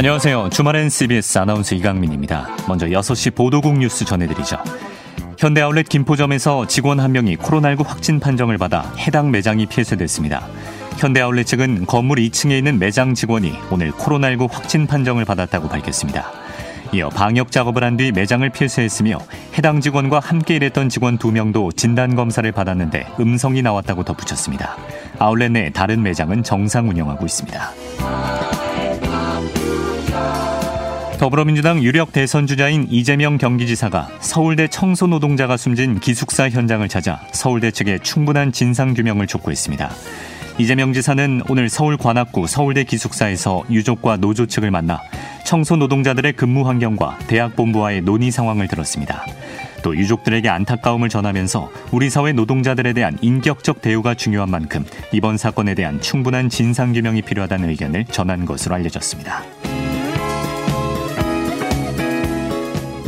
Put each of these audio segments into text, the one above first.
안녕하세요. 주말엔 CBS 아나운서 이강민입니다. 먼저 6시 보도국 뉴스 전해드리죠. 현대 아울렛 김포점에서 직원 한 명이 코로나19 확진 판정을 받아 해당 매장이 폐쇄됐습니다. 현대아울렛 측은 건물 2층에 있는 매장 직원이 오늘 코로나19 확진 판정을 받았다고 밝혔습니다. 이어 방역 작업을 한 뒤 매장을 폐쇄했으며 해당 직원과 함께 일했던 직원 2명도 진단 검사를 받았는데 음성이 나왔다고 덧붙였습니다. 아울렛 내 다른 매장은 정상 운영하고 있습니다. 더불어민주당 유력 대선 주자인 이재명 경기지사가 서울대 청소 노동자가 숨진 기숙사 현장을 찾아 서울대 측에 충분한 진상 규명을 촉구했습니다. 이재명 지사는 오늘 서울 관악구 서울대 기숙사에서 유족과 노조 측을 만나 청소 노동자들의 근무 환경과 대학 본부와의 논의 상황을 들었습니다. 또 유족들에게 안타까움을 전하면서 우리 사회 노동자들에 대한 인격적 대우가 중요한 만큼 이번 사건에 대한 충분한 진상 규명이 필요하다는 의견을 전한 것으로 알려졌습니다.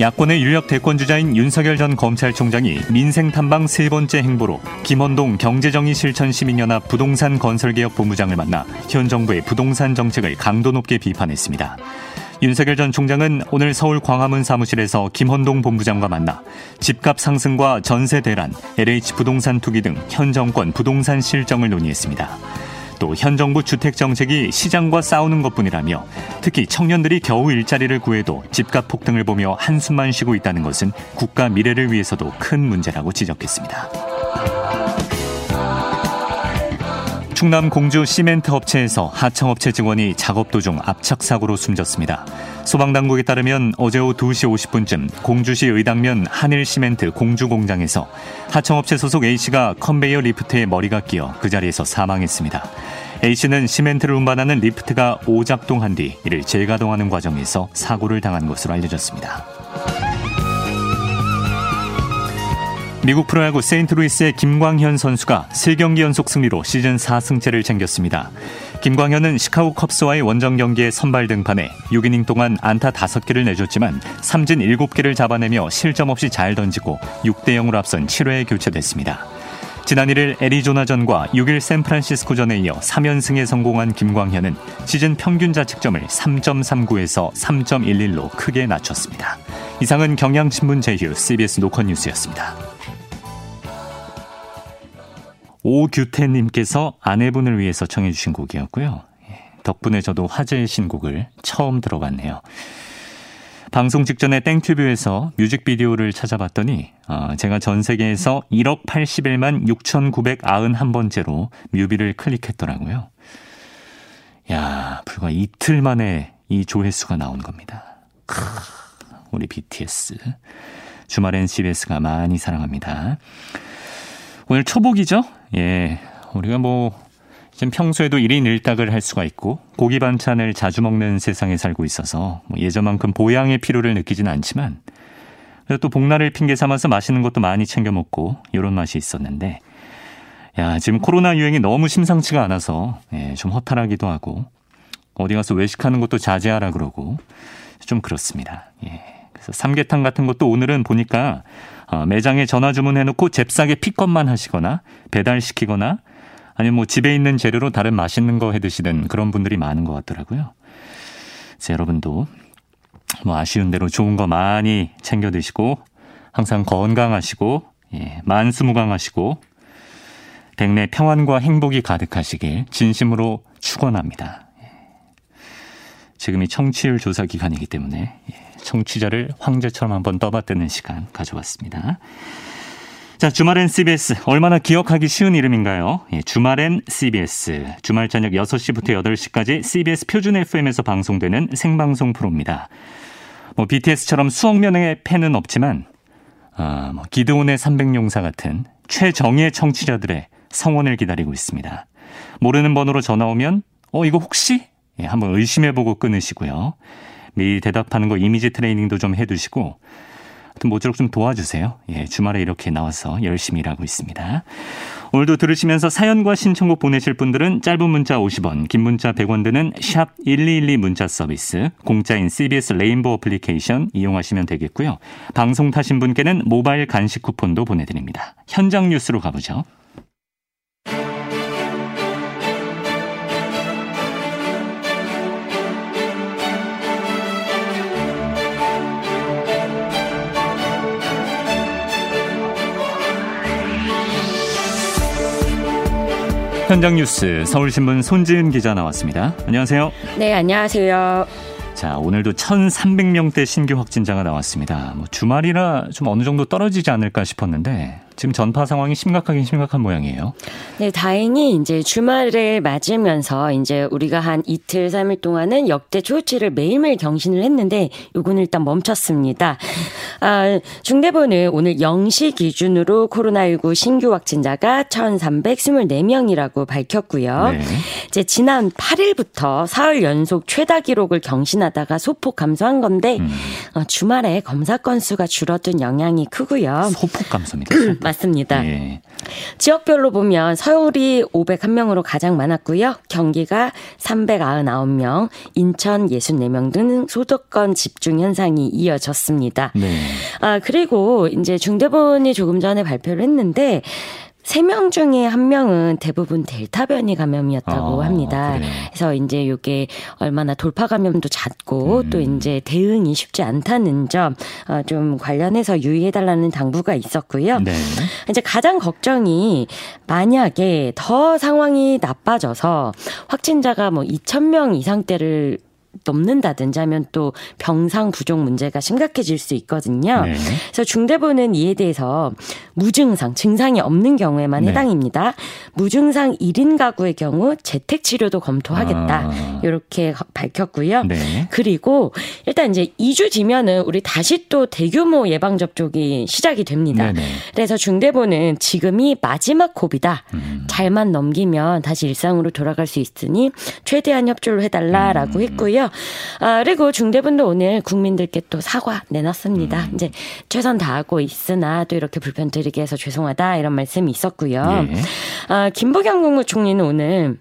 야권의 유력 대권주자인 윤석열 전 검찰총장이 민생 탐방 세 번째 행보로 김원동 경제정의 실천 시민연합 부동산 건설개혁 본부장을 만나 현 정부의 부동산 정책을 강도 높게 비판했습니다. 윤석열 전 총장은 오늘 서울 광화문 사무실에서 김헌동 본부장과 만나 집값 상승과 전세 대란, LH 부동산 투기 등 현 정권 부동산 실정을 논의했습니다. 또 현 정부 주택 정책이 시장과 싸우는 것뿐이라며 특히 청년들이 겨우 일자리를 구해도 집값 폭등을 보며 한숨만 쉬고 있다는 것은 국가 미래를 위해서도 큰 문제라고 지적했습니다. 충남 공주 시멘트 업체에서 하청업체 직원이 작업 도중 압착 사고로 숨졌습니다. 소방당국에 따르면 어제 오후 2시 50분쯤 공주시 의당면 한일시멘트 공주 공장에서 하청업체 소속 A씨가 컨베이어 리프트에 머리가 끼어 그 자리에서 사망했습니다. A씨는 시멘트를 운반하는 리프트가 오작동한 뒤 이를 재가동하는 과정에서 사고를 당한 것으로 알려졌습니다. 미국 프로야구 세인트루이스의 김광현 선수가 3경기 연속 승리로 시즌 4승째를 챙겼습니다. 김광현은 시카고 컵스와의 원정 경기에 선발 등판해 6이닝 동안 안타 5개를 내줬지만 삼진 7개를 잡아내며 실점 없이 잘 던지고 6대 0으로 앞선 7회에 교체됐습니다. 지난 1일 애리조나전과 6일 샌프란시스코전에 이어 3연승에 성공한 김광현은 시즌 평균 자책점을 3.39에서 3.11로 크게 낮췄습니다. 이상은 경향신문 제휴 CBS 노컷 뉴스였습니다. 오규태님께서 아내분을 위해서 청해주신 곡이었고요. 예, 덕분에 저도 화제의 신곡을 처음 들어봤네요. 방송 직전에 땡튜브에서 뮤직비디오를 찾아봤더니 어, 제가 전 세계에서 1억 81만 6,991번째로 뮤비를 클릭했더라고요. 야, 불과 이틀 만에 이 조회수가 나온 겁니다. 크, 우리 BTS. 주말엔 CBS가 많이 사랑합니다. 오늘 초복이죠? 예. 우리가 뭐, 지금 평소에도 1인 1닭을 할 수가 있고, 고기 반찬을 자주 먹는 세상에 살고 있어서, 뭐 예전만큼 보양의 필요를 느끼진 않지만, 그래도 또 복날을 핑계 삼아서 맛있는 것도 많이 챙겨 먹고, 이런 맛이 있었는데, 야, 지금 코로나 유행이 너무 심상치가 않아서, 예, 좀 허탈하기도 하고, 어디 가서 외식하는 것도 자제하라 그러고, 좀 그렇습니다. 예. 그래서 삼계탕 같은 것도 오늘은 보니까 어, 매장에 전화 주문해놓고 잽싸게 픽업만 하시거나 배달시키거나 아니면 뭐 집에 있는 재료로 다른 맛있는 거 해드시는 그런 분들이 많은 것 같더라고요. 그래서 여러분도 뭐 아쉬운 대로 좋은 거 많이 챙겨 드시고 항상 건강하시고 예, 만수무강하시고 백내 평안과 행복이 가득하시길 진심으로 축원합니다. 예. 지금이 청취율 조사 기간이기 때문에 예. 청취자를 황제처럼 한번 떠받드는 시간 가져왔습니다. 자, 주말엔 CBS. 얼마나 기억하기 쉬운 이름인가요? 예, 주말엔 CBS. 주말 저녁 6시부터 8시까지 CBS 표준 FM에서 방송되는 생방송 프로입니다. 뭐, BTS처럼 수억 명의 팬은 없지만, 아, 뭐, 기드온의 300용사 같은 최정예 청취자들의 성원을 기다리고 있습니다. 모르는 번호로 전화 오면, 어, 이거 혹시? 예, 한번 의심해보고 끊으시고요. 미리 대답하는 거 이미지 트레이닝도 좀 해두시고 하여튼 모쪼록 좀 도와주세요. 예, 주말에 이렇게 나와서 열심히 일하고 있습니다. 오늘도 들으시면서 사연과 신청곡 보내실 분들은 짧은 문자 50원, 긴 문자 100원 드는 샵 1212 문자 서비스, 공짜인 CBS 레인보우 어플리케이션 이용하시면 되겠고요. 방송 타신 분께는 모바일 간식 쿠폰도 보내드립니다. 현장 뉴스로 가보죠. 현장 뉴스 서울신문 손지은 기자 나왔습니다. 안녕하세요. 네, 안녕하세요. 자, 오늘도 1,300명대 신규 확진자가 나왔습니다. 뭐 주말이라 좀 어느 정도 떨어지지 않을까 싶었는데 지금 전파 상황이 심각하긴 심각한 모양이에요. 네, 다행히 이제 주말을 맞으면서 이제 우리가 한 이틀, 삼일 동안은 역대 최고치를 매일매일 경신을 했는데 요거는 일단 멈췄습니다. 아, 중대본은 오늘 0시 기준으로 코로나19 신규 확진자가 1,324명이라고 밝혔고요. 네. 이제 지난 8일부터 사흘 연속 최다 기록을 경신하다가 소폭 감소한 건데 음. 어, 주말에 검사 건수가 줄어든 영향이 크고요. 소폭 감소입니다. 맞습니다. 예. 지역별로 보면 서울이 501명으로 가장 많았고요. 경기가 399명, 인천 64명 등 소득권 집중 현상이 이어졌습니다. 네. 아, 그리고 이제 중대본이 조금 전에 발표를 했는데 3명 중에 1명은 대부분 델타 변이 감염이었다고 아, 합니다. 그래. 그래서 이제 이게 얼마나 돌파 감염도 잦고 음. 또 이제 대응이 쉽지 않다는 점좀 어, 관련해서 유의해달라는 당부가 있었고요. 네. 이제 가장 걱정이 만약에 더 상황이 나빠져서 확진자가 뭐 2,000명 이상대를 넘는다든지 하면 또 병상 부족 문제가 심각해질 수 있거든요. 네. 그래서 중대본은 이에 대해서 무증상, 증상이 없는 경우에만 네. 해당입니다. 무증상 1인 가구의 경우 재택 치료도 검토하겠다. 아. 이렇게 밝혔고요. 네. 그리고 일단 이제 2주 뒤면은 우리 다시 또 대규모 예방 접종이 시작이 됩니다. 그래서 중대본은 지금이 마지막 고비다. 음. 잘만 넘기면 다시 일상으로 돌아갈 수 있으니 최대한 협조를 해달라라고 음. 했고요. 아, 그리고 중대본도 오늘 국민들께 또 사과 내놨습니다. 음. 이제 최선 다하고 있으나 또 이렇게 불편 드리게 해서 죄송하다 이런 말씀이 있었고요. 예. 아, 김부겸 국무총리는 오늘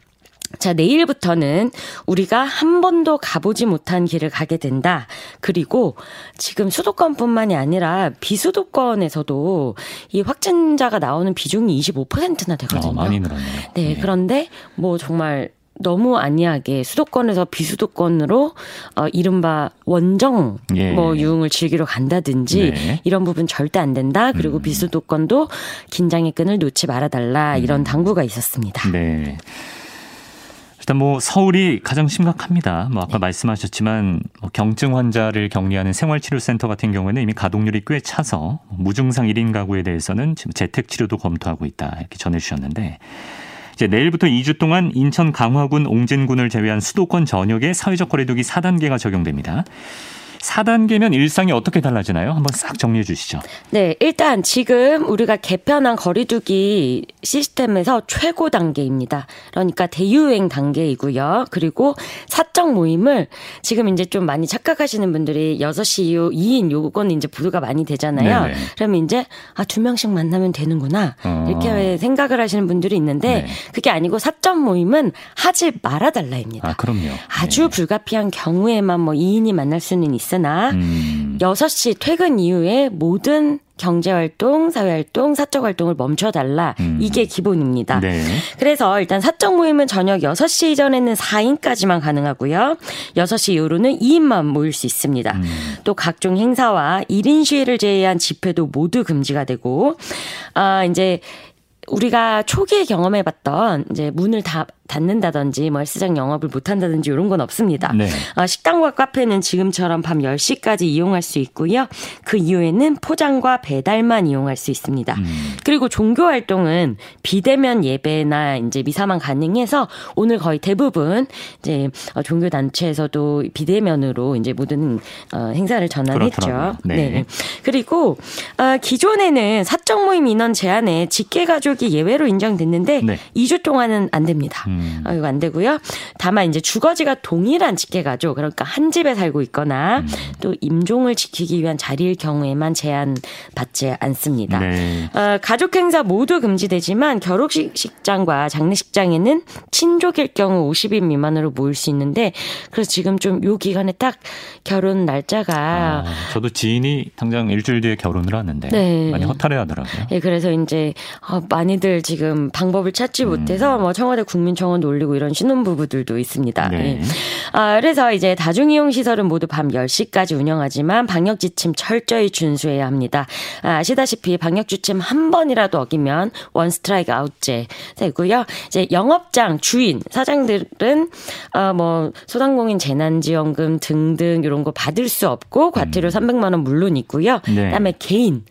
자, 내일부터는 우리가 한 번도 가보지 못한 길을 가게 된다. 그리고 지금 수도권뿐만이 아니라 비수도권에서도 이 확진자가 나오는 비중이 25%나 되거든요. 어, 많이 늘었네요. 네, 네, 그런데 뭐 정말 너무 안이하게 수도권에서 비수도권으로 어 이른바 원정 예. 뭐 유흥을 즐기러 간다든지 네. 이런 부분 절대 안 된다. 그리고 음. 비수도권도 긴장의 끈을 놓지 말아 달라. 이런 음. 당부가 있었습니다. 네. 일단 뭐 서울이 가장 심각합니다. 뭐 아까 네. 말씀하셨지만 뭐 경증 환자를 격리하는 생활치료센터 같은 경우에는 이미 가동률이 꽤 차서 무증상 1인 가구에 대해서는 지금 재택 치료도 검토하고 있다 이렇게 전해 주셨는데 이제 내일부터 2주 동안 인천 강화군 옹진군을 제외한 수도권 전역에 사회적 거리두기 4단계가 적용됩니다. 4단계면 일상이 어떻게 달라지나요? 한번 싹 정리해 주시죠. 네, 일단 지금 우리가 개편한 거리두기 시스템에서 최고 단계입니다. 그러니까 대유행 단계이고요. 그리고 사적 모임을 지금 이제 좀 많이 착각하시는 분들이 6시 이후 2인 요건 이제 보도가 많이 되잖아요. 네네. 그러면 이제 아, 두 명씩 만나면 되는구나. 어. 이렇게 생각을 하시는 분들이 있는데 네. 그게 아니고 사적 모임은 하지 말아 달라입니다. 아, 그럼요. 아주 네. 불가피한 경우에만 뭐 2인이 만날 수는 있 있으나 음. 6시 퇴근 이후에 모든 경제활동, 사회활동, 사적활동을 멈춰달라. 음. 이게 기본입니다. 네. 그래서 일단 사적 모임은 저녁 6시 이전에는 4인까지만 가능하고요. 6시 이후로는 2인만 모일 수 있습니다. 음. 또 각종 행사와 1인 시위를 제외한 집회도 모두 금지가 되고, 아, 이제 우리가 초기에 경험해봤던 이제 문을 다 닫는다든지 뭐 헬스장 영업을 못 한다든지 이런 건 없습니다. 네. 어, 식당과 카페는 지금처럼 밤 10시까지 이용할 수 있고요. 그 이후에는 포장과 배달만 이용할 수 있습니다. 음. 그리고 종교 활동은 비대면 예배나 이제 미사만 가능해서 오늘 거의 대부분 이제 어, 종교 단체에서도 비대면으로 이제 모든 어, 행사를 전환했죠. 네. 네. 그리고 어, 기존에는 사적 모임 인원 제한에 직계 가족이 예외로 인정됐는데 네. 2주 동안은 안 됩니다. 음. 음. 어, 이거 안 되고요. 다만 이제 주거지가 동일한 직계가족 그러니까 한 집에 살고 있거나 음. 또 임종을 지키기 위한 자리일 경우에만 제한 받지 않습니다. 네. 어, 가족 행사 모두 금지되지만 결혼식장과 장례식장에는 친족일 경우 50인 미만으로 모일 수 있는데 그래서 지금 좀 요 기간에 딱 결혼 날짜가 아, 저도 지인이 당장 일주일 뒤에 결혼을 하는데 네. 많이 허탈해 하더라고요. 네, 그래서 이제 어, 많이들 지금 방법을 찾지 음. 못해서 뭐 청와대 국민청 원 올리고 이런 신혼부부들도 있습니다. 네. 네. 아, 그래서 이제 다중이용 시설은 모두 밤 10시까지 운영하지만 방역 지침 철저히 준수해야 합니다. 아, 아시다시피 방역 지침 한 번이라도 어기면 원 스트라이크 아웃제 되고요. 이제 영업장 주인 사장들은 어, 뭐 소상공인 재난지원금 등등 이런 거 받을 수 없고 과태료 음. 300만 원 물론 있고요. 네. 그다음에 개인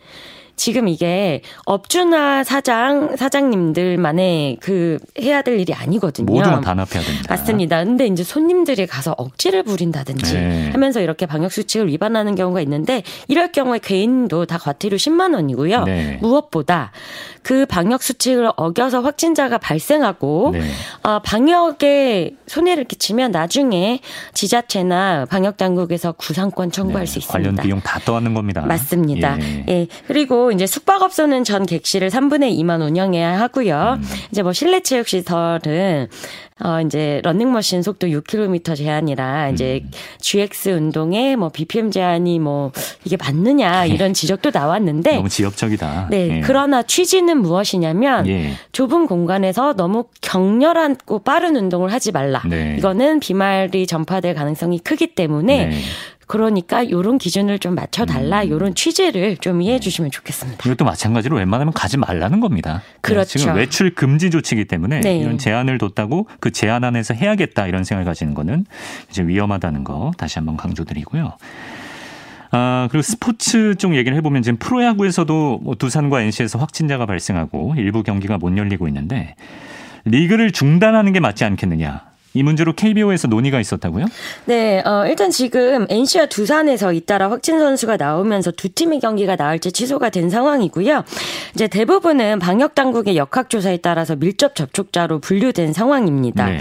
지금 이게 업주나 사장, 사장님들만의 그 해야 될 일이 아니거든요. 모두가 단합해야 됩니다. 맞습니다. 근데 이제 손님들이 가서 억지를 부린다든지 네. 하면서 이렇게 방역 수칙을 위반하는 경우가 있는데 이럴 경우에 개인도 다 과태료 10만 원이고요. 네. 무엇보다 그 방역 수칙을 어겨서 확진자가 발생하고 네. 어, 방역에 손해를 끼치면 나중에 지자체나 방역 당국에서 구상권 청구할 네. 수 있습니다. 관련 비용 다 떠안는 겁니다. 맞습니다. 예. 예. 그리고 이제 숙박업소는 전 객실을 3분의 2만 운영해야 하고요. 음. 이제 뭐 실내 체육 시설은 어, 이제 런닝머신 속도 6km 제한이라 이제 음. GX 운동에 뭐 BPM 제한이 뭐 이게 맞느냐 예. 이런 지적도 나왔는데 너무 지역적이다. 네. 예. 그러나 취지는 무엇이냐면 예. 좁은 공간에서 너무 격렬하고 빠른 운동을 하지 말라. 네. 이거는 비말이 전파될 가능성이 크기 때문에 네. 그러니까 요런 기준을 좀 맞춰달라. 음. 요런 취지를 좀 이해해 주시면 좋겠습니다. 이것도 마찬가지로 웬만하면 가지 말라는 겁니다. 네, 그렇죠. 지금 외출 금지 조치이기 때문에 네. 이런 제한을 뒀다고 그 제한 안에서 해야겠다 이런 생각을 가지는 거는 이제 위험하다는 거 다시 한번 강조드리고요. 아, 그리고 스포츠 쪽 얘기를 해보면 지금 프로야구에서도 뭐 두산과 NC에서 확진자가 발생하고 일부 경기가 못 열리고 있는데 리그를 중단하는 게 맞지 않겠느냐. 이 문제로 KBO에서 논의가 있었다고요? 네, 어, 일단 지금 NC와 두산에서 잇따라 확진 선수가 나오면서 두 팀의 경기가 나올지 취소가 된 상황이고요. 이제 대부분은 방역 당국의 역학 조사에 따라서 밀접 접촉자로 분류된 상황입니다. 네.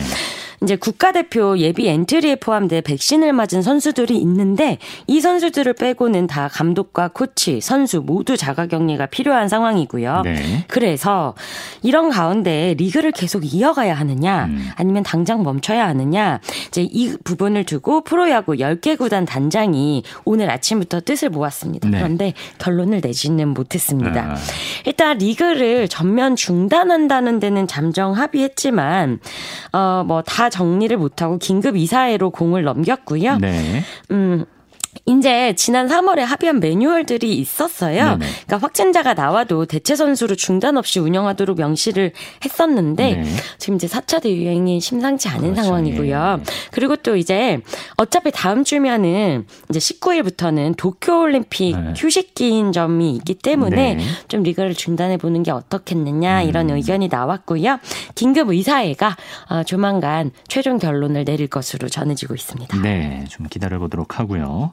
이제 국가대표 예비 엔트리에 포함돼 백신을 맞은 선수들이 있는데 이 선수들을 빼고는 다 감독과 코치, 선수 모두 자가 격리가 필요한 상황이고요. 네. 그래서 이런 가운데 리그를 계속 이어가야 하느냐 음. 아니면 당장 멈춰야 하느냐 이제 이 부분을 두고 프로야구 10개 구단 단장이 오늘 아침부터 뜻을 모았습니다. 네. 그런데 결론을 내지는 못했습니다. 아. 일단 리그를 전면 중단한다는 데는 잠정 합의했지만 어뭐 다 정리를 못하고 긴급 이사회로 공을 넘겼고요. 네. 음, 이제 지난 3월에 합의한 매뉴얼들이 있었어요. 네네. 그러니까 확진자가 나와도 대체 선수로 중단 없이 운영하도록 명시를 했었는데 네. 지금 이제 4차 대유행이 심상치 않은 그렇죠. 상황이고요. 예. 그리고 또 이제 어차피 다음 주면은 이제 19일부터는 도쿄 올림픽 네. 휴식 기인 점이 있기 때문에 네. 좀 리그를 중단해 보는 게 어떻겠느냐 이런 음. 의견이 나왔고요. 긴급 의사회가 어, 조만간 최종 결론을 내릴 것으로 전해지고 있습니다. 네, 좀 기다려 보도록 하고요.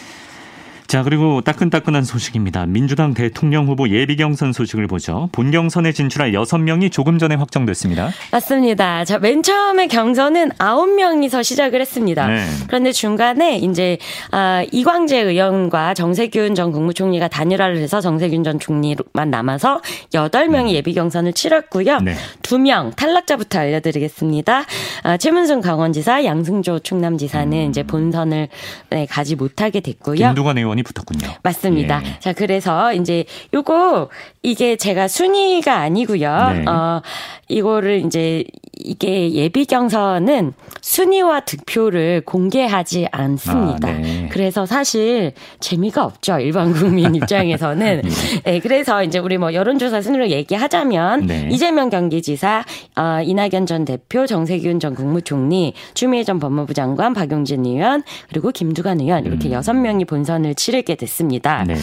자, 그리고 따끈따끈한 소식입니다. 민주당 대통령 후보 예비 경선 소식을 보죠. 본 경선에 진출할 6명이 조금 전에 확정됐습니다. 맞습니다. 자, 맨 처음에 경선은 9명이서 시작을 했습니다. 네. 그런데 중간에 이제 아, 이광재 의원과 정세균 전 국무총리가 단일화를 해서 정세균 전 총리만 남아서 8명이 음. 예비 경선을 치렀고요. 네. 2명 탈락자부터 알려드리겠습니다. 아, 최문순 강원지사, 양승조 충남지사는 음. 이제 본선을 네, 가지 못하게 됐고요. 김두관 의원이 많이 붙었군요. 맞습니다. 예. 자, 그래서 이제 요거 이게 제가 순위가 아니고요. 네. 어, 이거를 이제 이게 예비 경선은 순위와 득표를 공개하지 않습니다. 아, 네. 그래서 사실 재미가 없죠. 일반 국민 입장에서는. 네. 네. 그래서 이제 우리 뭐 여론조사 순위로 얘기하자면 네. 이재명 경기지사, 어, 이낙연 전 대표, 정세균 전 국무총리, 추미애 전 법무부 장관, 박용진 의원, 그리고 김두관 의원 이렇게 음. 여섯 음. 명이 본선을 치 르게 됐습니다. 네.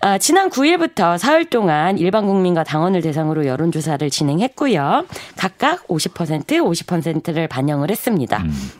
어, 지난 9일부터 사흘 동안 일반 국민과 당원을 대상으로 여론조사를 진행했고요. 각각 50% 50%를 반영을 했습니다. 음.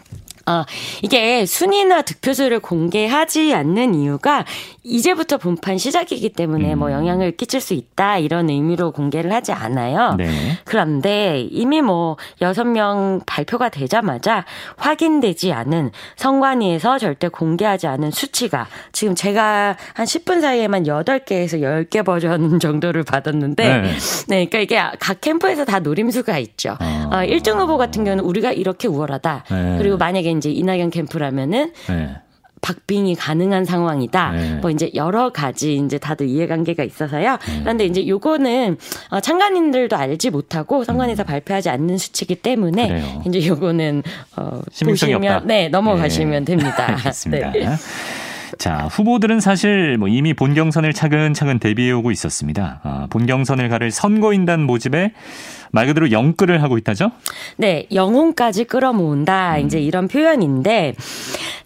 어, 이게 순위나 득표수를 공개하지 않는 이유가 이제부터 본판 시작이기 때문에 뭐 음. 뭐 영향을 끼칠 수 있다 이런 의미로 공개를 하지 않아요. 네. 그런데 이미 뭐 여섯 명 발표가 되자마자 확인되지 않은 선관위에서 절대 공개하지 않은 수치가 지금 제가 한 10분 사이에만 8개에서 10개 버전 정도를 받았는데 네. 네 그러니까 이게 각 캠프에서 다 노림수가 있죠. 어. 어, 1등 후보 같은 경우는 우리가 이렇게 우월하다. 네. 그리고 만약에 이제 이낙연 캠프라면은 네. 박빙이 가능한 상황이다. 네. 뭐 이제 여러 가지 이제 다들 이해관계가 있어서요. 네. 그런데 이제 요거는 어, 참관인들도 알지 못하고 선관위에서 음. 발표하지 않는 수치이기 때문에 그래요. 이제 요거는 어 보시면 없다. 네 넘어가시면 네. 됩니다. 알겠습니다. 네. 자, 후보들은 사실 뭐 이미 본 경선을 차근차근 대비해오고 있었습니다. 아, 본 경선을 가를 선거인단 모집에 말 그대로 영끌을 하고 있다죠? 네, 영혼까지 끌어모은다. 음. 이제 이런 표현인데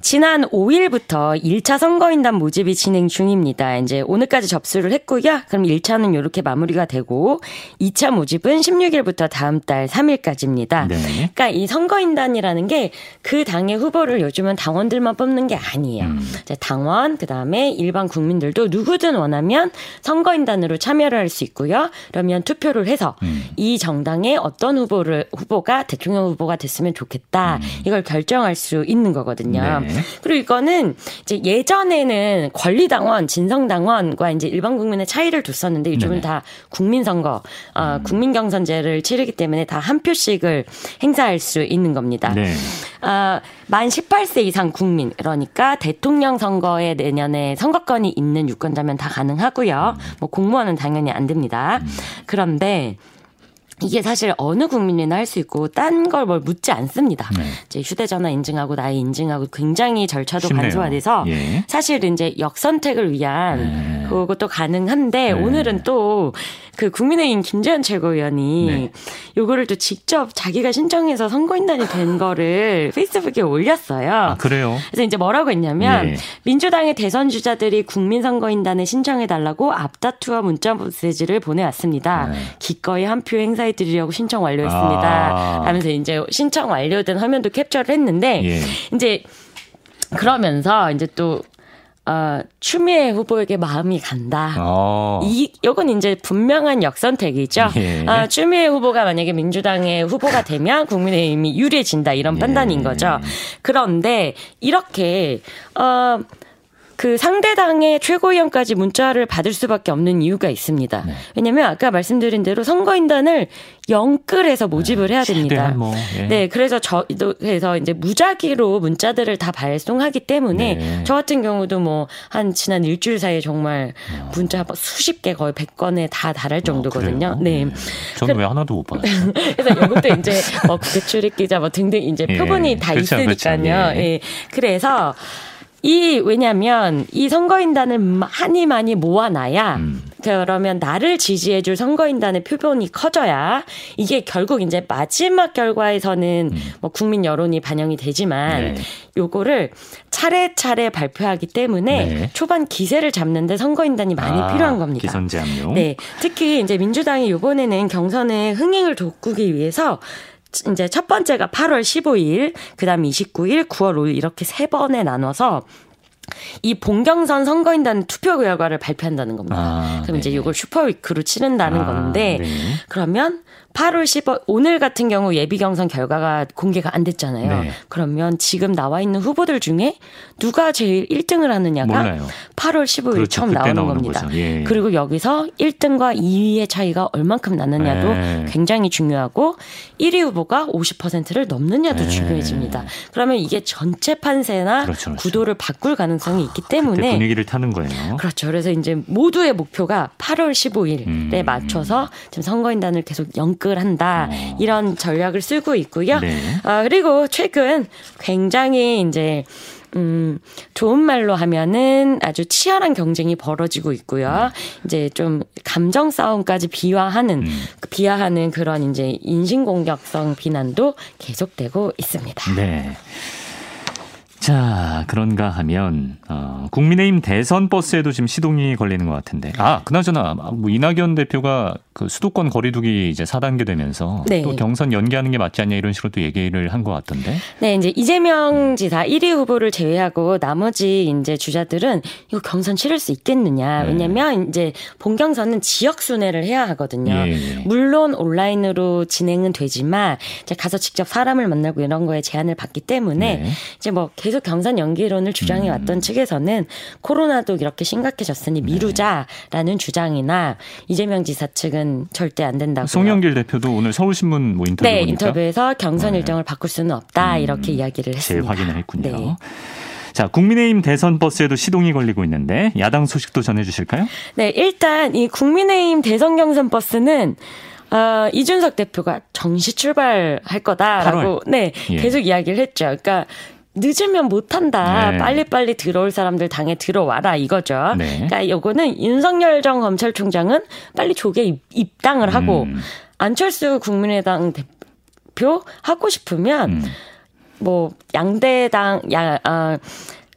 지난 5일부터 1차 선거인단 모집이 진행 중입니다. 이제 오늘까지 접수를 했고요. 그럼 1차는 이렇게 마무리가 되고 2차 모집은 16일부터 다음 달 3일까지입니다. 네. 그러니까 이 선거인단이라는 게 그 당의 후보를 요즘은 당원들만 뽑는 게 아니에요. 음. 이제 당원 그다음에 일반 국민들도 누구든 원하면 선거인단으로 참여를 할 수 있고요. 그러면 투표를 해서 음. 이 정 당의 어떤 후보를 후보가 대통령 후보가 됐으면 좋겠다. 음. 이걸 결정할 수 있는 거거든요. 네. 그리고 이거는 이제 예전에는 권리당원, 진성당원과 이제 일반 국민의 차이를 뒀었는데 요즘은 네. 다 국민선거, 어, 음. 국민경선제를 치르기 때문에 다 한 표씩을 행사할 수 있는 겁니다. 네. 어, 만 18세 이상 국민, 그러니까 대통령 선거에 내년에 선거권이 있는 유권자면 다 가능하고요. 음. 뭐 공무원은 당연히 안 됩니다. 음. 그런데 이게 사실 어느 국민이나 할 수 있고 딴 걸 뭘 묻지 않습니다. 네. 이제 휴대전화 인증하고 나이 인증하고 굉장히 절차도 쉽네요. 간소화돼서 예. 사실 이제 역선택을 위한 네. 그것도 가능한데 네. 오늘은 또 그 국민의힘 김재현 최고위원이 네. 요거를 또 직접 자기가 신청해서 선거인단이 된 거를 페이스북에 올렸어요. 아, 그래요? 그래서 이제 뭐라고 했냐면 예. 민주당의 대선 주자들이 국민선거인단에 신청해 달라고 앞다투어 문자 메시지를 보내왔습니다. 네. 기꺼이 한 표 행사 행사해드리려고 신청 완료했습니다. 아. 하면서 이제 신청 완료된 화면도 캡처를 했는데 예. 이제 그러면서 이제 또 어, 추미애 후보에게 마음이 간다. 어. 이, 요건 이제 분명한 역선택이죠. 예. 어, 추미애 후보가 만약에 민주당의 후보가 되면 국민의힘이 유리해진다. 이런 예. 판단인 거죠. 그런데 이렇게, 어, 그 상대당의 최고위원까지 문자를 받을 수밖에 없는 이유가 있습니다. 네. 왜냐하면 아까 말씀드린 대로 선거인단을 영끌해서 모집을 네. 해야 됩니다. 뭐, 예. 네, 그래서 저 그래서 이제 무작위로 문자들을 다 발송하기 때문에 네. 저 같은 경우도 뭐 한 지난 일주일 사이에 정말 어. 문자 수십 개 거의 100건에 다 달할 어, 정도거든요. 어, 네. 네. 저는 왜 하나도 못 받았어요. 그래서 이것도 이제 뭐 국회 출입 기자 뭐 등등 이제 예. 표본이 다 그렇죠, 있으니까요. 그렇죠. 예. 예. 그래서 이 왜냐하면 이 선거인단을 많이 많이 모아놔야 음. 그러면 나를 지지해줄 선거인단의 표본이 커져야 이게 결국 이제 마지막 결과에서는 음. 뭐 국민 여론이 반영이 되지만 네. 요거를 차례차례 발표하기 때문에 네. 초반 기세를 잡는데 선거인단이 많이 아, 필요한 겁니다. 기선제압용. 네, 특히 이제 민주당이 요번에는 경선의 흥행을 돋구기 위해서 이제 첫 번째가 8월 15일, 그 다음 29일, 9월 5일 이렇게 세 번에 나눠서 이 본경선 선거인단 투표 결과를 발표한다는 겁니다. 아, 그럼 네. 이제 이걸 슈퍼위크로 치른다는 아, 건데 네. 그러면 8월 10일 오늘 같은 경우 예비 경선 결과가 공개가 안 됐잖아요. 네. 그러면 지금 나와 있는 후보들 중에 누가 제일 1등을 하느냐가 몰라요. 8월 15일 그렇죠. 처음 나오는 겁니다. 예. 그리고 여기서 1등과 2위의 차이가 얼만큼 나느냐도 네. 굉장히 중요하고 1위 후보가 50%를 넘느냐도 네. 중요해집니다. 그러면 이게 전체 판세나 그렇죠, 그렇죠. 구도를 바꿀 가능성이 있기 때문에 분위기를 타는 거예요. 그렇죠. 그래서 이제 모두의 목표가 8월 15일에 음. 맞춰서 지금 선거인단을 계속 연 접근한다 어. 이런 전략을 쓰고 있고요. 네. 아, 그리고 최근 굉장히 이제 음, 좋은 말로 하면은 아주 치열한 경쟁이 벌어지고 있고요. 음. 이제 좀 감정 싸움까지 비화하는, 음. 비하하는 그런 이제 인신공격성 비난도 계속되고 있습니다. 네. 자, 그런가 하면, 어, 국민의힘 대선 버스에도 지금 시동이 걸리는 것 같은데. 아, 그나저나, 뭐, 이낙연 대표가 그 수도권 거리두기 이제 4단계 되면서 네. 또 경선 연기하는 게 맞지 않냐 이런 식으로 또 얘기를 한 것 같던데. 네, 이제 이재명 지사 1위 후보를 제외하고 나머지 이제 주자들은 이거 경선 치를 수 있겠느냐. 네. 왜냐면 이제 본경선은 지역 순회를 해야 하거든요. 예, 예. 물론 온라인으로 진행은 되지만 이제 가서 직접 사람을 만나고 이런 거에 제한을 받기 때문에 네. 이제 뭐 계속 경선 연기론을 주장해 왔던 음. 측에서는 코로나도 이렇게 심각해졌으니 네. 미루자라는 주장이나 이재명 지사 측은 절대 안 된다고. 송영길 대표도 오늘 서울신문 뭐 인터뷰 네, 보니까? 인터뷰에서 경선 네. 일정을 바꿀 수는 없다 음, 이렇게 이야기를 했습니다. 재확인을 했군요. 네. 자, 국민의힘 대선 버스에도 시동이 걸리고 있는데 야당 소식도 전해 주실까요? 네, 일단 이 국민의힘 대선 경선 버스는 어, 이준석 대표가 정시 출발할 거다라고 8월. 네 예. 계속 이야기를 했죠. 그러니까 늦으면 못한다. 네. 빨리빨리 들어올 사람들 당에 들어와라 이거죠. 네. 그러니까 요거는 윤석열 전 검찰총장은 빨리 조계 입당을 하고 음. 안철수 국민의당 대표 하고 싶으면 음. 뭐 양대당 야 아,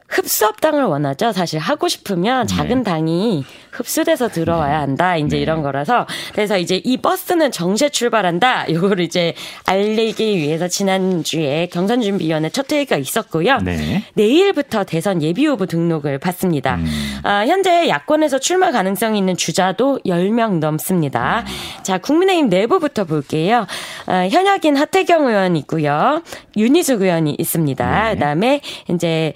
흡수합당을 원하죠. 사실 하고 싶으면 작은 네. 당이 흡수돼서 들어와야 한다. 이제 네. 이런 거라서 그래서 이제 이 버스는 정시에 출발한다. 이거를 이제 알리기 위해서 지난주에 경선준비위원회 첫 회의가 있었고요. 네. 내일부터 대선 예비 후보 등록을 받습니다. 음. 아, 현재 야권에서 출마 가능성이 있는 주자도 10명 넘습니다. 음. 자, 국민의힘 내부부터 볼게요. 아, 현역인 하태경 의원 있고요. 윤희숙 의원이 있습니다. 네. 그다음에 이제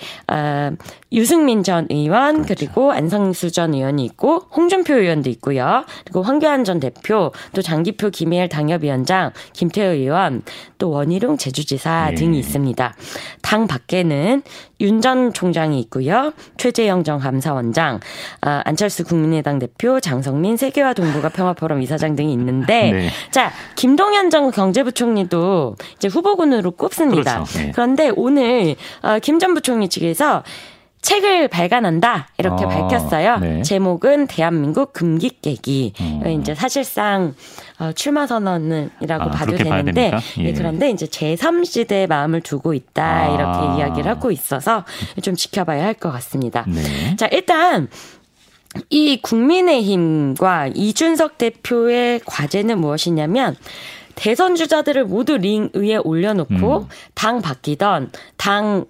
아, 유승민 전 의원 그렇죠. 그리고 안성수 전 의원이 있고 홍준표 의원도 있고요. 그리고 황교안 전 대표 또 장기표 김혜일 당협위원장 김태호 의원 또 원희룡 제주지사 네. 등이 있습니다. 당 밖에는 윤 전 총장이 있고요. 최재영 전 감사원장, 아, 안철수 국민의당 대표, 장성민 세계화 동북아 평화포럼 이사장 등이 있는데 네. 자 김동연 전 경제부총리도 이제 후보군으로 꼽습니다. 그렇죠. 네. 그런데 오늘 어, 김전 부총리 측에서 책을 발간한다 이렇게 아, 밝혔어요. 네. 제목은 대한민국 금기 깨기. 음. 이제 사실상 어, 출마 선언이라고 아, 봐도 되는데 예. 네, 그런데 이제 제3시대의 마음을 두고 있다 아. 이렇게 이야기를 하고 있어서 좀 지켜봐야 할 것 같습니다. 네. 자 일단 이 국민의힘과 이준석 대표의 과제는 무엇이냐면 대선 주자들을 모두 링 위에 올려놓고 음. 당 바뀌던 당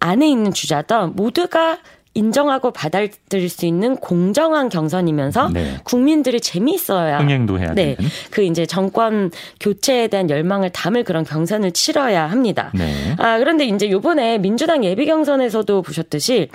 안에 있는 주자든 모두가 인정하고 받아들일 수 있는 공정한 경선이면서 네. 국민들이 재미있어야 흥행도 해야 네. 되는 그 이제 정권 교체에 대한 열망을 담을 그런 경선을 치러야 합니다. 네. 아 그런데 이제 요번에 민주당 예비 경선에서도 보셨듯이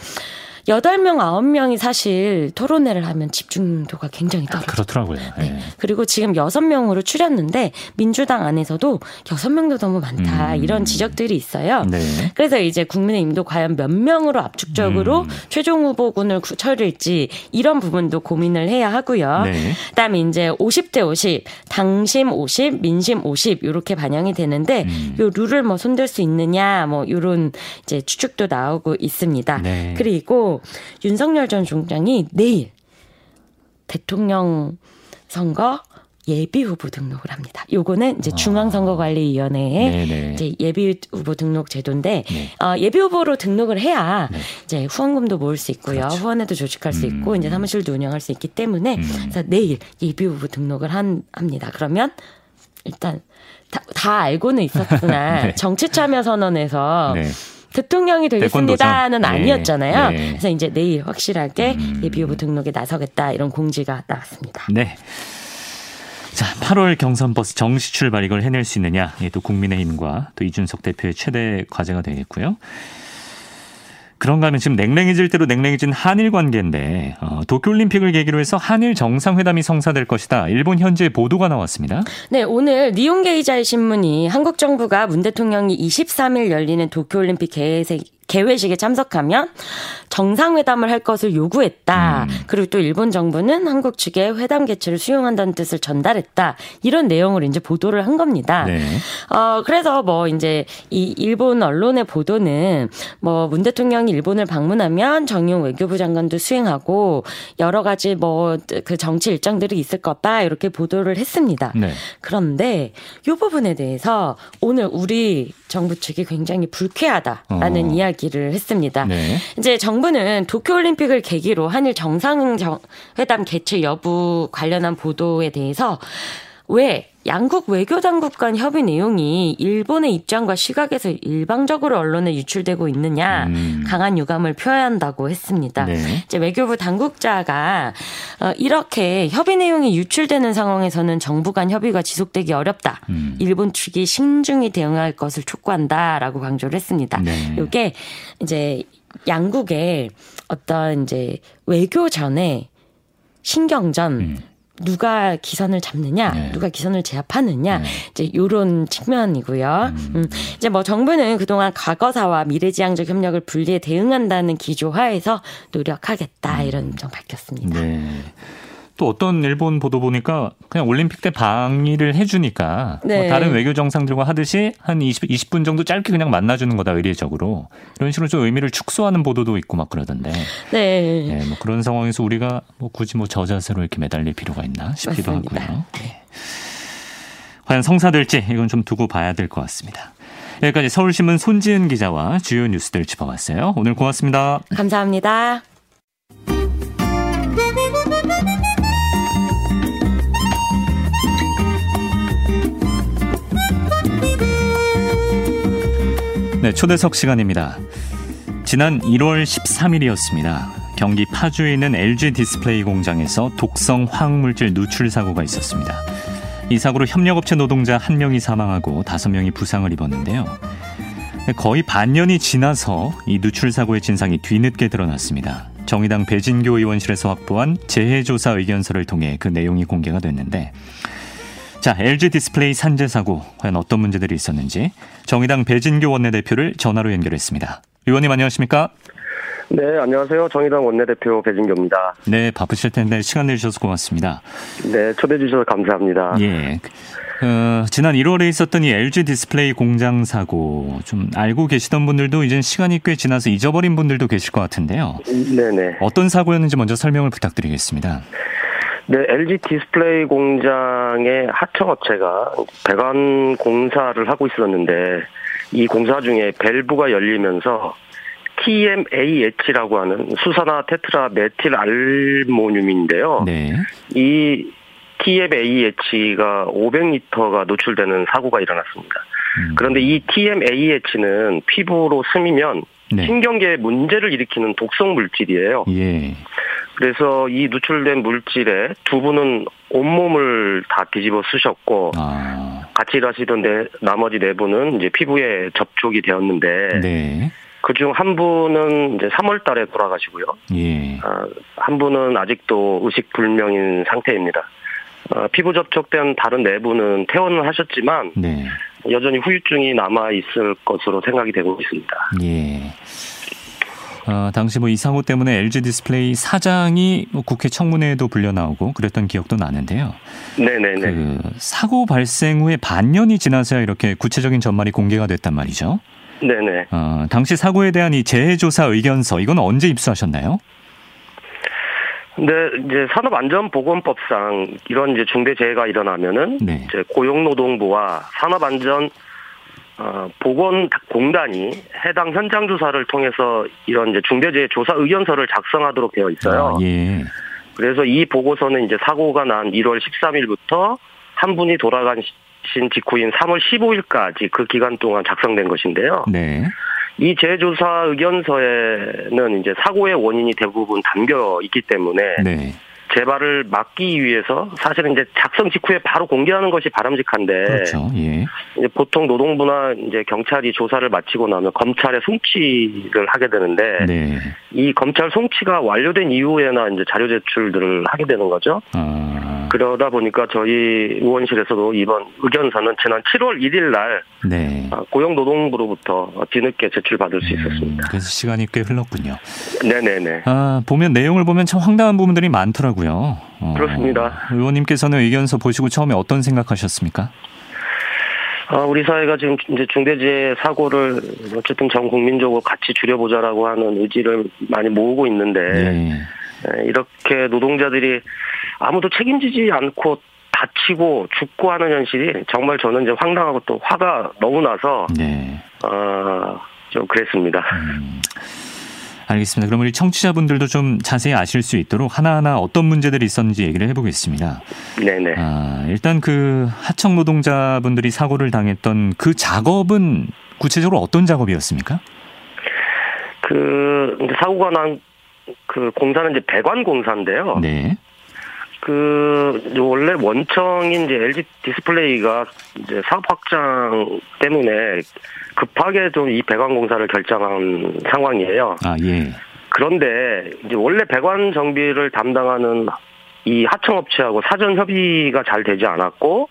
여덟 명 아홉 명이 사실 토론회를 하면 집중도가 굉장히 떨어져요. 그렇더라고요. 네. 네. 그리고 지금 여섯 명으로 추렸는데 민주당 안에서도 여섯 명도 너무 많다. 음. 이런 지적들이 있어요. 네. 그래서 이제 국민의힘도 과연 몇 명으로 압축적으로 음. 최종 후보군을 처리할지 이런 부분도 고민을 해야 하고요. 네. 그다음에 이제 50대 50, 당심 50, 민심 50 이렇게 반영이 되는데 음. 요 룰을 뭐 손댈 수 있느냐 뭐 요런 이제 추측도 나오고 있습니다. 네. 그리고 윤석열 전 총장이 내일 대통령 선거 예비 후보 등록을 합니다. 요거는 이제 아. 중앙선거관리위원회의 이제 예비 후보 등록 제도인데 네. 어, 예비 후보로 등록을 해야 네. 이제 후원금도 모을 수 있고요, 그렇죠. 후원회도 조직할 수 있고 음. 이제 사무실도 운영할 수 있기 때문에 음. 그래서 내일 예비 후보 등록을 한 합니다. 그러면 일단 다, 다 알고는 있었으나 네. 정치 참여 선언에서 네. 대통령이 되겠습니다는 네. 아니었잖아요. 네. 그래서 이제 내일 확실하게 음. 예비 후보 등록에 나서겠다 이런 공지가 나왔습니다. 네. 자, 8월 경선 버스 정시 출발 이걸 해낼 수 있느냐? 이게 또 국민의힘과 또 이준석 대표의 최대 과제가 되겠고요. 그런가 하면 지금 냉랭해질 대로 냉랭해진 한일 관계인데 어, 도쿄올림픽을 계기로 해서 한일 정상회담이 성사될 것이다. 일본 현재 보도가 나왔습니다. 네, 오늘 니온게이자의 신문이 한국 정부가 문 대통령이 23일 열리는 도쿄올림픽 개회식 개회식에 참석하면 정상회담을 할 것을 요구했다. 음. 그리고 또 일본 정부는 한국 측에 회담 개최를 수용한다는 뜻을 전달했다. 이런 내용을 이제 보도를 한 겁니다. 네. 어, 그래서 뭐 이제 이 일본 언론의 보도는 뭐 문 대통령이 일본을 방문하면 정용 외교부 장관도 수행하고 여러 가지 뭐 그 정치 일정들이 있을 거다. 이렇게 보도를 했습니다. 네. 그런데 이 부분에 대해서 오늘 우리 정부 측이 굉장히 불쾌하다라는 어. 이야기를 했습니다. 네. 이제 정부 정부는 도쿄올림픽을 계기로 한일 정상회담 개최 여부 관련한 보도에 대해서 왜 양국 외교당국 간 협의 내용이 일본의 입장과 시각에서 일방적으로 언론에 유출되고 있느냐 음. 강한 유감을 표한다고 했습니다. 네. 이제 외교부 당국자가 어, 이렇게 협의 내용이 유출되는 상황에서는 정부 간 협의가 지속되기 어렵다. 음. 일본 측이 신중히 대응할 것을 촉구한다라고 강조를 했습니다. 네. 이게 이제 양국의 어떤 이제 외교 전에 신경전 음. 누가 기선을 잡느냐, 네. 누가 기선을 제압하느냐, 네. 이제 요런 측면이고요. 음. 음. 이제 뭐 정부는 그동안 과거사와 미래지향적 협력을 분리해 대응한다는 기조하에서 노력하겠다 음. 이런 점 밝혔습니다. 네. 또 어떤 일본 보도 보니까 그냥 올림픽 때 방위를 해주니까 뭐 네. 뭐 다른 외교 정상들과 하듯이 한 20, 20분 정도 짧게 그냥 만나주는 거다 의례적으로 이런 식으로 좀 의미를 축소하는 보도도 있고 막 그러던데. 네. 네, 뭐 그런 상황에서 우리가 뭐 굳이 뭐 저자세로 이렇게 매달릴 필요가 있나 싶기도 맞습니다. 하고요. 네. 과연 성사될지 이건 좀 두고 봐야 될 것 같습니다. 여기까지 서울신문 손지은 기자와 주요 뉴스들 짚어봤어요. 오늘 고맙습니다. 감사합니다. 네, 초대석 시간입니다. 지난 1월 13일이었습니다. 경기 파주에 있는 LG 디스플레이 공장에서 독성 화학물질 누출 사고가 있었습니다. 이 사고로 협력업체 노동자 1명이 사망하고 5명이 부상을 입었는데요. 거의 반년이 지나서 이 누출 사고의 진상이 뒤늦게 드러났습니다. 정의당 배진교 의원실에서 확보한 재해조사 의견서를 통해 그 내용이 공개가 됐는데 자, LG 디스플레이 산재 사고 과연 어떤 문제들이 있었는지 정의당 배진교 원내대표를 전화로 연결했습니다. 의원님 안녕하십니까? 네, 안녕하세요. 정의당 원내대표 배진교입니다. 네, 바쁘실 텐데 시간 내주셔서 고맙습니다. 네, 초대해 주셔서 감사합니다. 예. 어, 지난 1월에 있었던 이 LG 디스플레이 공장 사고 좀 알고 계시던 분들도 이제 시간이 꽤 지나서 잊어버린 분들도 계실 것 같은데요. 네네. 어떤 사고였는지 먼저 설명을 부탁드리겠습니다. 네, LG 디스플레이 공장의 하청업체가 배관 공사를 하고 있었는데 이 공사 중에 밸브가 열리면서 TMAH라고 하는 수산화 테트라 메틸 암모늄인데요. 네. 이 TMAH가 500리터가 노출되는 사고가 일어났습니다. 음. 그런데 이 TMAH는 피부로 스미면 네. 신경계에 문제를 일으키는 독성 물질이에요. 예. 그래서 이 누출된 물질에 두 분은 온몸을 다 뒤집어 쓰셨고 아. 같이 일하시던 데 나머지 네 분은 이제 피부에 접촉이 되었는데 네. 그중 한 분은 이제 3월 달에 돌아가시고요. 예. 아, 한 분은 아직도 의식 불명인 상태입니다. 아, 피부 접촉된 다른 네 분은 퇴원을 하셨지만 네. 여전히 후유증이 남아 있을 것으로 생각이 되고 있습니다. 예. 어, 당시 뭐 이 사고 때문에 LG 디스플레이 사장이 뭐 국회 청문회에도 불려 나오고 그랬던 기억도 나는데요. 네네네. 그 사고 발생 후에 반년이 지나서야 이렇게 구체적인 전말이 공개가 됐단 말이죠. 네네. 어, 당시 사고에 대한 이 재해조사 의견서 이건 언제 입수하셨나요? 네, 이제 산업안전보건법상 이런 이제 중대재해가 일어나면은 네. 이제 고용노동부와 산업안전 어, 보건공단이 해당 현장 조사를 통해서 이런 이제 중대재해 조사 의견서를 작성하도록 되어 있어요. 아, 예. 그래서 이 보고서는 이제 사고가 난 1월 13일부터 한 분이 돌아가신 직후인 3월 15일까지 그 기간 동안 작성된 것인데요. 네. 이 재조사 의견서에는 이제 사고의 원인이 대부분 담겨 있기 때문에 네. 재발을 막기 위해서 사실은 이제 작성 직후에 바로 공개하는 것이 바람직한데 그렇죠. 예. 이제 보통 노동부나 이제 경찰이 조사를 마치고 나면 검찰에 송치를 하게 되는데 네. 이 검찰 송치가 완료된 이후에나 이제 자료 제출들을 하게 되는 거죠. 아. 그러다 보니까 저희 의원실에서도 이번 의견서는 지난 7월 1일 날 네. 아, 고용노동부로부터 뒤늦게 제출받을 수 음, 있었습니다. 음, 그래서 시간이 꽤 흘렀군요. 네네네. 아, 보면 내용을 보면 참 황당한 부분들이 많더라고요. 어, 그렇습니다. 의원님께서는 의견서 보시고 처음에 어떤 생각하셨습니까? 아, 우리 사회가 지금 이제 중대재해 사고를 어쨌든 전 국민적으로 같이 줄여보자라고 하는 의지를 많이 모으고 있는데 네. 이렇게 노동자들이 아무도 책임지지 않고 다치고 죽고 하는 현실이 정말 저는 이제 황당하고 또 화가 너무 나서 네. 어, 좀 그랬습니다. 음. 알겠습니다. 그럼 우리 청취자분들도 좀 자세히 아실 수 있도록 하나하나 어떤 문제들이 있었는지 얘기를 해보겠습니다. 네네. 아, 일단 그 하청 노동자분들이 사고를 당했던 그 작업은 구체적으로 어떤 작업이었습니까? 그 이제 사고가 난 그 공사는 이제 배관 공사인데요. 네. 그 원래 원청인 이제 LG 디스플레이가 이제 사업 확장 때문에 급하게 좀 이 배관 공사를 결정한 상황이에요. 아 예. 그런데 이제 원래 배관 정비를 담당하는 이 하청업체하고 사전 협의가 잘 되지 않았고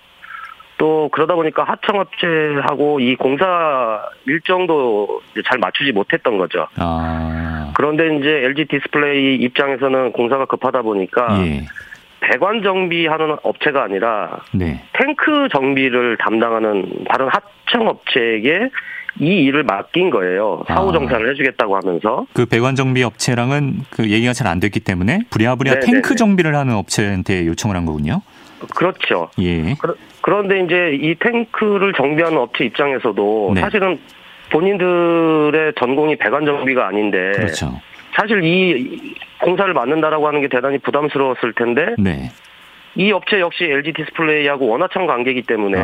또 그러다 보니까 하청업체하고 이 공사 일정도 잘 맞추지 못했던 거죠. 아. 그런데 이제 LG 디스플레이 입장에서는 공사가 급하다 보니까 예. 배관 정비하는 업체가 아니라 네. 탱크 정비를 담당하는 다른 하청 업체에게 이 일을 맡긴 거예요. 사후 아. 정산을 해주겠다고 하면서. 그 배관 정비 업체랑은 그 얘기가 잘 안 됐기 때문에 부랴부랴 네네네. 탱크 정비를 하는 업체한테 요청을 한 거군요. 그렇죠. 예. 그런데 이제 이 탱크를 정비하는 업체 입장에서도 네. 사실은 본인들의 전공이 배관 정비가 아닌데 그렇죠. 사실 이 공사를 맡는다라고 하는 게 대단히 부담스러웠을 텐데 네. 이 업체 역시 LG 디스플레이하고 원하청 관계이기 때문에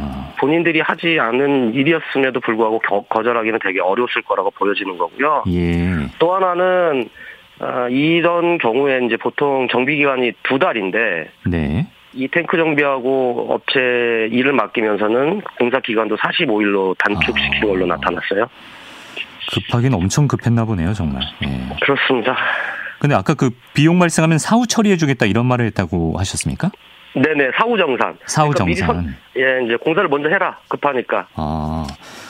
아. 본인들이 하지 않은 일이었음에도 불구하고 거, 거절하기는 되게 어려웠을 거라고 보여지는 거고요. 예. 또 하나는 아, 이런 경우에 이제 보통 정비 기간이 두 달인데 네. 이 탱크 정비하고 업체 일을 맡기면서는 공사 기간도 45일로 단축시킨 아. 걸로 나타났어요. 급하긴 엄청 급했나 보네요, 정말. 예. 그렇습니다. 근데 아까 그 비용 발생하면 사후 처리해주겠다 이런 말을 했다고 하셨습니까? 네네 사후 정산. 사후 그러니까 예, 이제 공사를 먼저 해라 급하니까. 아.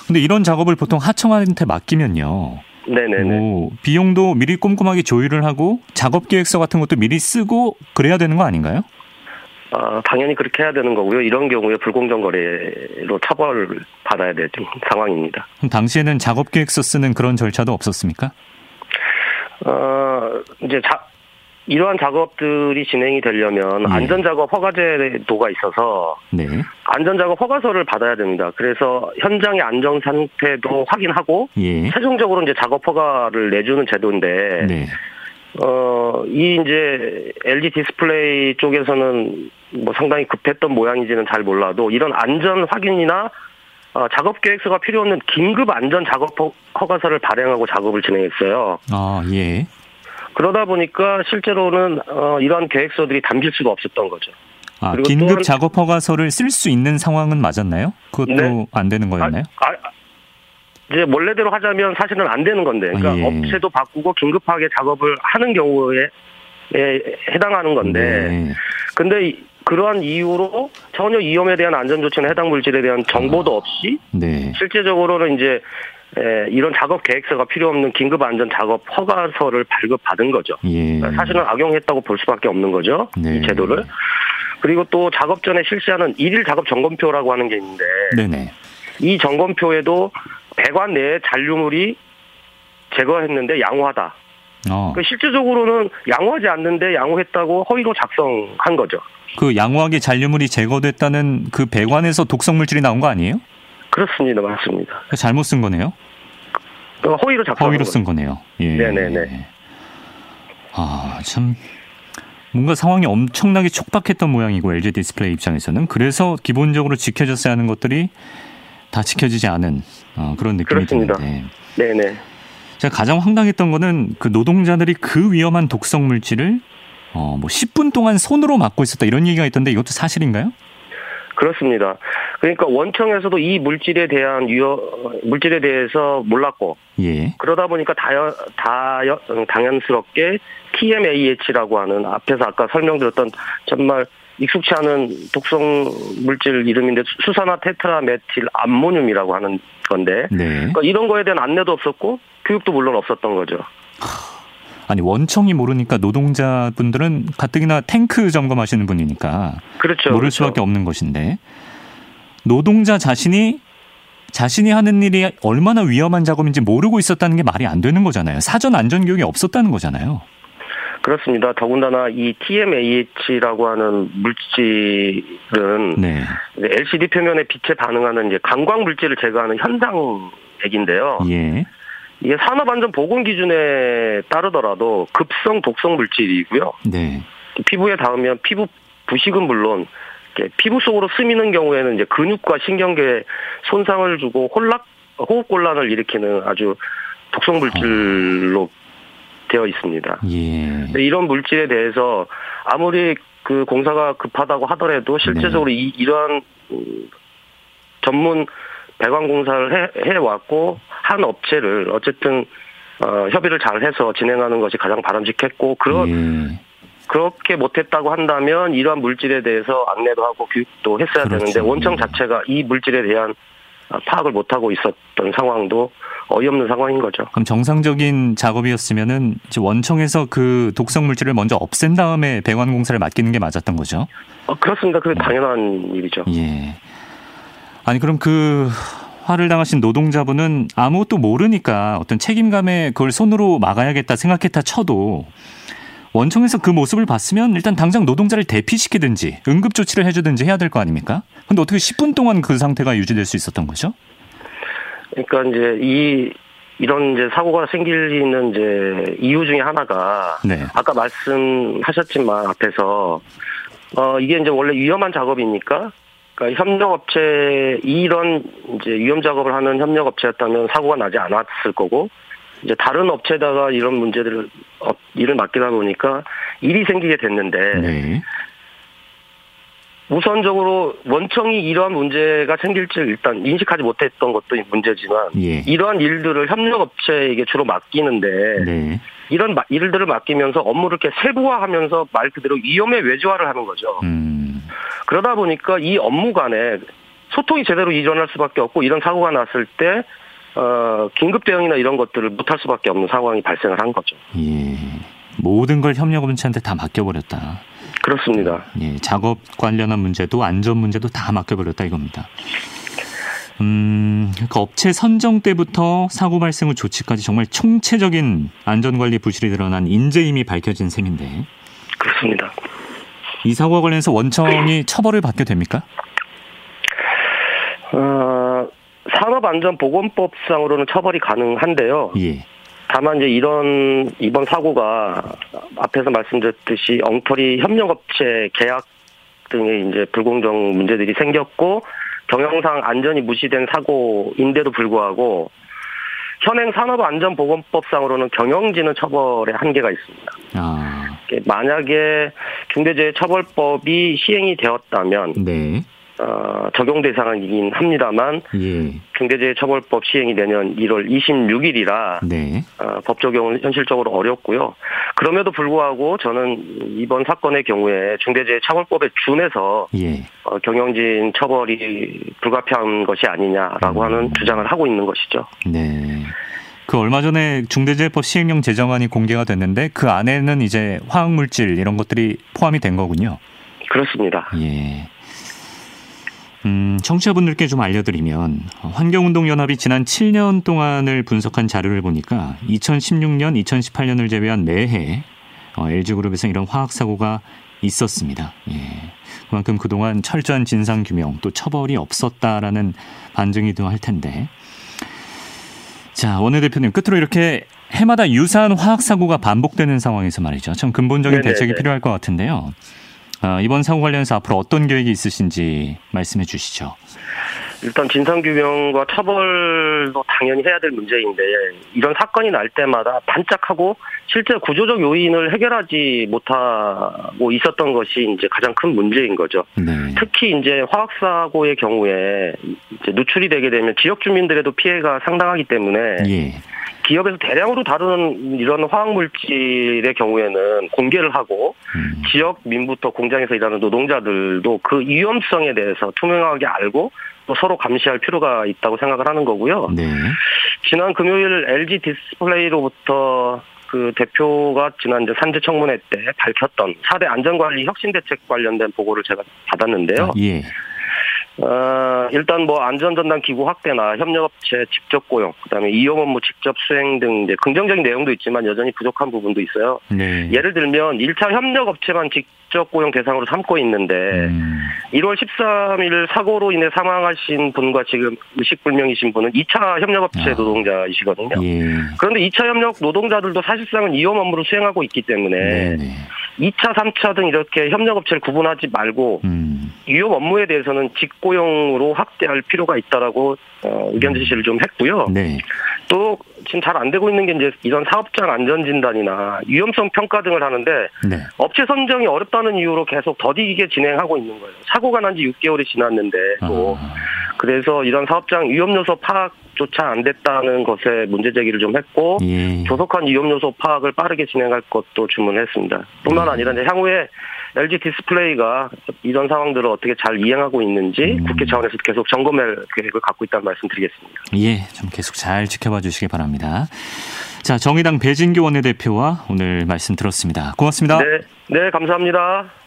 근데 이런 작업을 보통 하청한테 맡기면요. 네네네. 뭐 비용도 미리 꼼꼼하게 조율을 하고 작업 계획서 같은 것도 미리 쓰고 그래야 되는 거 아닌가요? 아, 당연히 그렇게 해야 되는 거고요. 이런 경우에 불공정 거래로 처벌 받아야 될 상황입니다. 당시에는 작업 계획서 쓰는 그런 절차도 없었습니까? 어, 이제 자, 이러한 작업들이 진행이 되려면 예. 안전작업 허가제도가 있어서 네. 안전작업 허가서를 받아야 됩니다. 그래서 현장의 안전 상태도 확인하고 예. 최종적으로 이제 작업 허가를 내주는 제도인데 네. 어, 이 이제 LG 디스플레이 쪽에서는 뭐 상당히 급했던 모양인지는 잘 몰라도 이런 안전 확인이나 어, 작업 계획서가 필요 없는 긴급 안전 작업 허- 허가서를 발행하고 작업을 진행했어요. 아, 예. 그러다 보니까 실제로는 어, 이러한 계획서들이 담길 수가 없었던 거죠. 아, 또 긴급 한- 작업 허가서를 쓸 수 있는 상황은 맞았나요? 그것도 네. 안 되는 거였나요? 아, 아, 이제 원래대로 하자면 사실은 안 되는 건데, 그러니까 아, 예. 업체도 바꾸고 긴급하게 작업을 하는 경우에 에 해당하는 건데, 네. 근데 이- 그러한 이유로 전혀 위험에 대한 안전 조치나 해당 물질에 대한 정보도 없이 네. 실제적으로는 이제 에, 이런 작업 계획서가 필요 없는 긴급 안전 작업 허가서를 발급받은 거죠. 예. 사실은 악용했다고 볼 수밖에 없는 거죠. 네. 이 제도를. 그리고 또 작업 전에 실시하는 일일 작업 점검표라고 하는 게 있는데 네네. 이 점검표에도 배관 내에 잔류물이 제거했는데 양호하다. 어. 그 실질적으로는 양호하지 않는데 양호했다고 허위로 작성한 거죠. 그 양호하게 잔류물이 제거됐다는 그 배관에서 독성 물질이 나온 거 아니에요? 그렇습니다. 맞습니다. 잘못 쓴 거네요. 그 허위로 작성한 허위로. 쓴 거네요. 예. 네네네. 아, 참. 뭔가 상황이 엄청나게 촉박했던 모양이고 LG 디스플레이 입장에서는 그래서 기본적으로 지켜졌어야 하는 것들이 다 지켜지지 않은 어, 그런 느낌이 그렇습니다. 드는데 네네. 제가 가장 황당했던 거는 그 노동자들이 그 위험한 독성 물질을 어, 뭐 10분 동안 손으로 맡고 있었다 이런 얘기가 있던데 이것도 사실인가요? 그렇습니다. 그러니까 원청에서도 이 물질에 대한 유효 물질에 대해서 몰랐고 예. 그러다 보니까 다여, 다여, 당연스럽게 TMAH라고 하는 앞에서 아까 설명드렸던 정말 익숙치 않은 독성 물질 이름인데 수산화 테트라메틸 암모늄이라고 하는 건데 네. 그러니까 이런 거에 대한 안내도 없었고 교육도 물론 없었던 거죠. 아니 원청이 모르니까 노동자분들은 가뜩이나 탱크 점검하시는 분이니까 그렇죠. 모를 그렇죠. 수밖에 없는 것인데 노동자 자신이 자신이 하는 일이 얼마나 위험한 작업인지 모르고 있었다는 게 말이 안 되는 거잖아요. 사전 안전 교육이 없었다는 거잖아요. 그렇습니다. 더군다나 이 TMAH라고 하는 물질은 네. 이제 LCD 표면에 빛에 반응하는 이제 강광 물질을 제거하는 현상 액인데요. 예. 이게 산업안전보건 기준에 따르더라도 급성 독성 물질이고요. 네. 피부에 닿으면 피부 부식은 물론 피부 속으로 스미는 경우에는 이제 근육과 신경계에 손상을 주고 혼락 호흡 곤란을 일으키는 아주 독성 물질로 되어 있습니다. 예. 이런 물질에 대해서 아무리 그 공사가 급하다고 하더라도 실제적으로 네. 이, 이러한 음, 전문 배관 공사를 해, 해 왔고 한 업체를 어쨌든 어, 협의를 잘 해서 진행하는 것이 가장 바람직했고 그런 예. 그렇게 못했다고 한다면 이러한 물질에 대해서 안내도 하고 교육도 했어야 그렇죠. 되는데 원청 자체가 이 물질에 대한 파악을 못하고 있었던 상황도 어이없는 상황인 거죠. 그럼 정상적인 작업이었으면은 원청에서 그 독성 물질을 먼저 없앤 다음에 배관 공사를 맡기는 게 맞았던 거죠? 어, 그렇습니다. 그게 당연한 일이죠. 예. 아니 그럼 그 화를 당하신 노동자분은 아무것도 모르니까 어떤 책임감에 그걸 손으로 막아야겠다 생각했다 쳐도 원청에서 그 모습을 봤으면 일단 당장 노동자를 대피시키든지 응급 조치를 해주든지 해야 될 거 아닙니까? 근데 어떻게 10분 동안 그 상태가 유지될 수 있었던 거죠? 그러니까 이제 이 이런 이제 사고가 생기는 이제 이유 중에 하나가 네. 아까 말씀하셨지만 앞에서 어 이게 이제 원래 위험한 작업이니까 그러니까 협력업체 이런 이제 위험 작업을 하는 협력업체였다면 사고가 나지 않았을 거고 이제 다른 업체다가 이런 문제들을 어, 일을 맡기다 보니까 일이 생기게 됐는데 네. 우선적으로 원청이 이러한 문제가 생길지 일단 인식하지 못했던 것도 문제지만 예. 이러한 일들을 협력업체에게 주로 맡기는데 네. 이런 일들을 맡기면서 업무를 이렇게 세부화하면서 말 그대로 위험의 외주화를 하는 거죠. 음. 그러다 보니까 이 업무 간에 소통이 제대로 일어날 수밖에 없고 이런 사고가 났을 때 어, 긴급 대응이나 이런 것들을 못할 수밖에 없는 상황이 발생을 한 거죠. 예. 모든 걸 협력업체한테 다 맡겨버렸다. 그렇습니다. 예, 작업 관련한 문제도 안전 문제도 다 맡겨버렸다 이겁니다. 음, 그 업체 선정 때부터 사고 발생 후 조치까지 정말 총체적인 안전관리 부실이 드러난 인재임이 밝혀진 셈인데. 그렇습니다. 이 사고와 관련해서 원청이 처벌을 받게 됩니까? 어, 산업안전보건법상으로는 처벌이 가능한데요. 예. 다만 이제 이런 이번 사고가 앞에서 말씀드렸듯이 엉터리 협력업체 계약 등의 이제 불공정 문제들이 생겼고 경영상 안전이 무시된 사고인데도 불구하고 현행 산업안전보건법상으로는 경영진은 처벌의 한계가 있습니다. 아. 만약에 중대재해처벌법이 시행이 되었다면 네. 어, 적용 대상이긴 합니다만 예. 중대재해처벌법 시행이 내년 1월 26일이라 네. 어, 법 적용은 현실적으로 어렵고요. 그럼에도 불구하고 저는 이번 사건의 경우에 중대재해처벌법에 준해서 예. 어, 경영진 처벌이 불가피한 것이 아니냐라고 음. 하는 주장을 하고 있는 것이죠. 네. 그 얼마 전에 중대재해법 시행령 제정안이 공개가 됐는데 그 안에는 이제 화학물질 이런 것들이 포함이 된 거군요. 그렇습니다. 예. 음, 청취자분들께 좀 알려드리면 환경운동연합이 지난 7년 동안을 분석한 자료를 보니까 2016년, 2018년을 제외한 매해 어, LG그룹에서 이런 화학사고가 있었습니다. 예. 그만큼 그동안 철저한 진상 규명 또 처벌이 없었다라는 반증이도 할 텐데. 자, 원내대표님 끝으로 이렇게 해마다 유사한 화학 사고가 반복되는 상황에서 말이죠. 참 근본적인 네네네. 대책이 필요할 것 같은데요. 어, 이번 사고 관련해서 앞으로 어떤 계획이 있으신지 말씀해 주시죠. 일단 진상규명과 처벌도 당연히 해야 될 문제인데 이런 사건이 날 때마다 반짝하고 실제 구조적 요인을 해결하지 못하고 있었던 것이 이제 가장 큰 문제인 거죠. 네. 특히 이제 화학사고의 경우에 이제 누출이 되게 되면 지역 주민들에도 피해가 상당하기 때문에 예. 기업에서 대량으로 다루는 이런 화학물질의 경우에는 공개를 하고 음. 지역 민부터 공장에서 일하는 노동자들도 그 위험성에 대해서 투명하게 알고 또 서로 감시할 필요가 있다고 생각을 하는 거고요. 네. 지난 금요일 LG 디스플레이로부터 그 대표가 지난 이제 산재 청문회 때 밝혔던 4대 안전관리 혁신 대책 관련된 보고를 제가 받았는데요. 아, 예. 어, 일단 뭐 안전전담 기구 확대나 협력업체 직접 고용, 그다음에 위험 업무 직접 수행 등 이제 긍정적인 내용도 있지만 여전히 부족한 부분도 있어요. 네. 예를 들면 1차 협력업체만 직접 고용 대상으로 삼고 있는데 음. 1월 13일 사고로 인해 사망하신 분과 지금 의식불명이신 분은 2차 협력업체 아. 노동자이시거든요. 예. 그런데 2차 협력 노동자들도 사실상은 이용 업무를 수행하고 있기 때문에 네네. 2차, 3차 등 이렇게 협력업체를 구분하지 말고 음. 유용 업무에 대해서는 직고용으로 확대할 필요가 있다라고 어, 의견 제시를 좀 했고요. 네. 또 지금 잘 안 되고 있는 게 이제 이런 사업장 안전 진단이나 위험성 평가 등을 하는데 네. 업체 선정이 어렵다는 이유로 계속 더디게 진행하고 있는 거예요. 사고가 난 지 6개월이 지났는데 또 아. 그래서 이런 사업장 위험 요소 파악 조차 안 됐다는 것에 문제 제기를 좀 했고 예. 조속한 위험 요소 파악을 빠르게 진행할 것도 주문했습니다. 뿐만 예. 아니라 이제 향후에 LG 디스플레이가 이런 상황들을 어떻게 잘 이행하고 있는지 음. 국회 차원에서 계속 점검할 계획을 갖고 있다는 말씀드리겠습니다. 예, 좀 계속 잘 지켜봐 주시기 바랍니다. 자, 정의당 배진규 원내대표와 오늘 말씀 들었습니다. 고맙습니다. 네, 네, 감사합니다.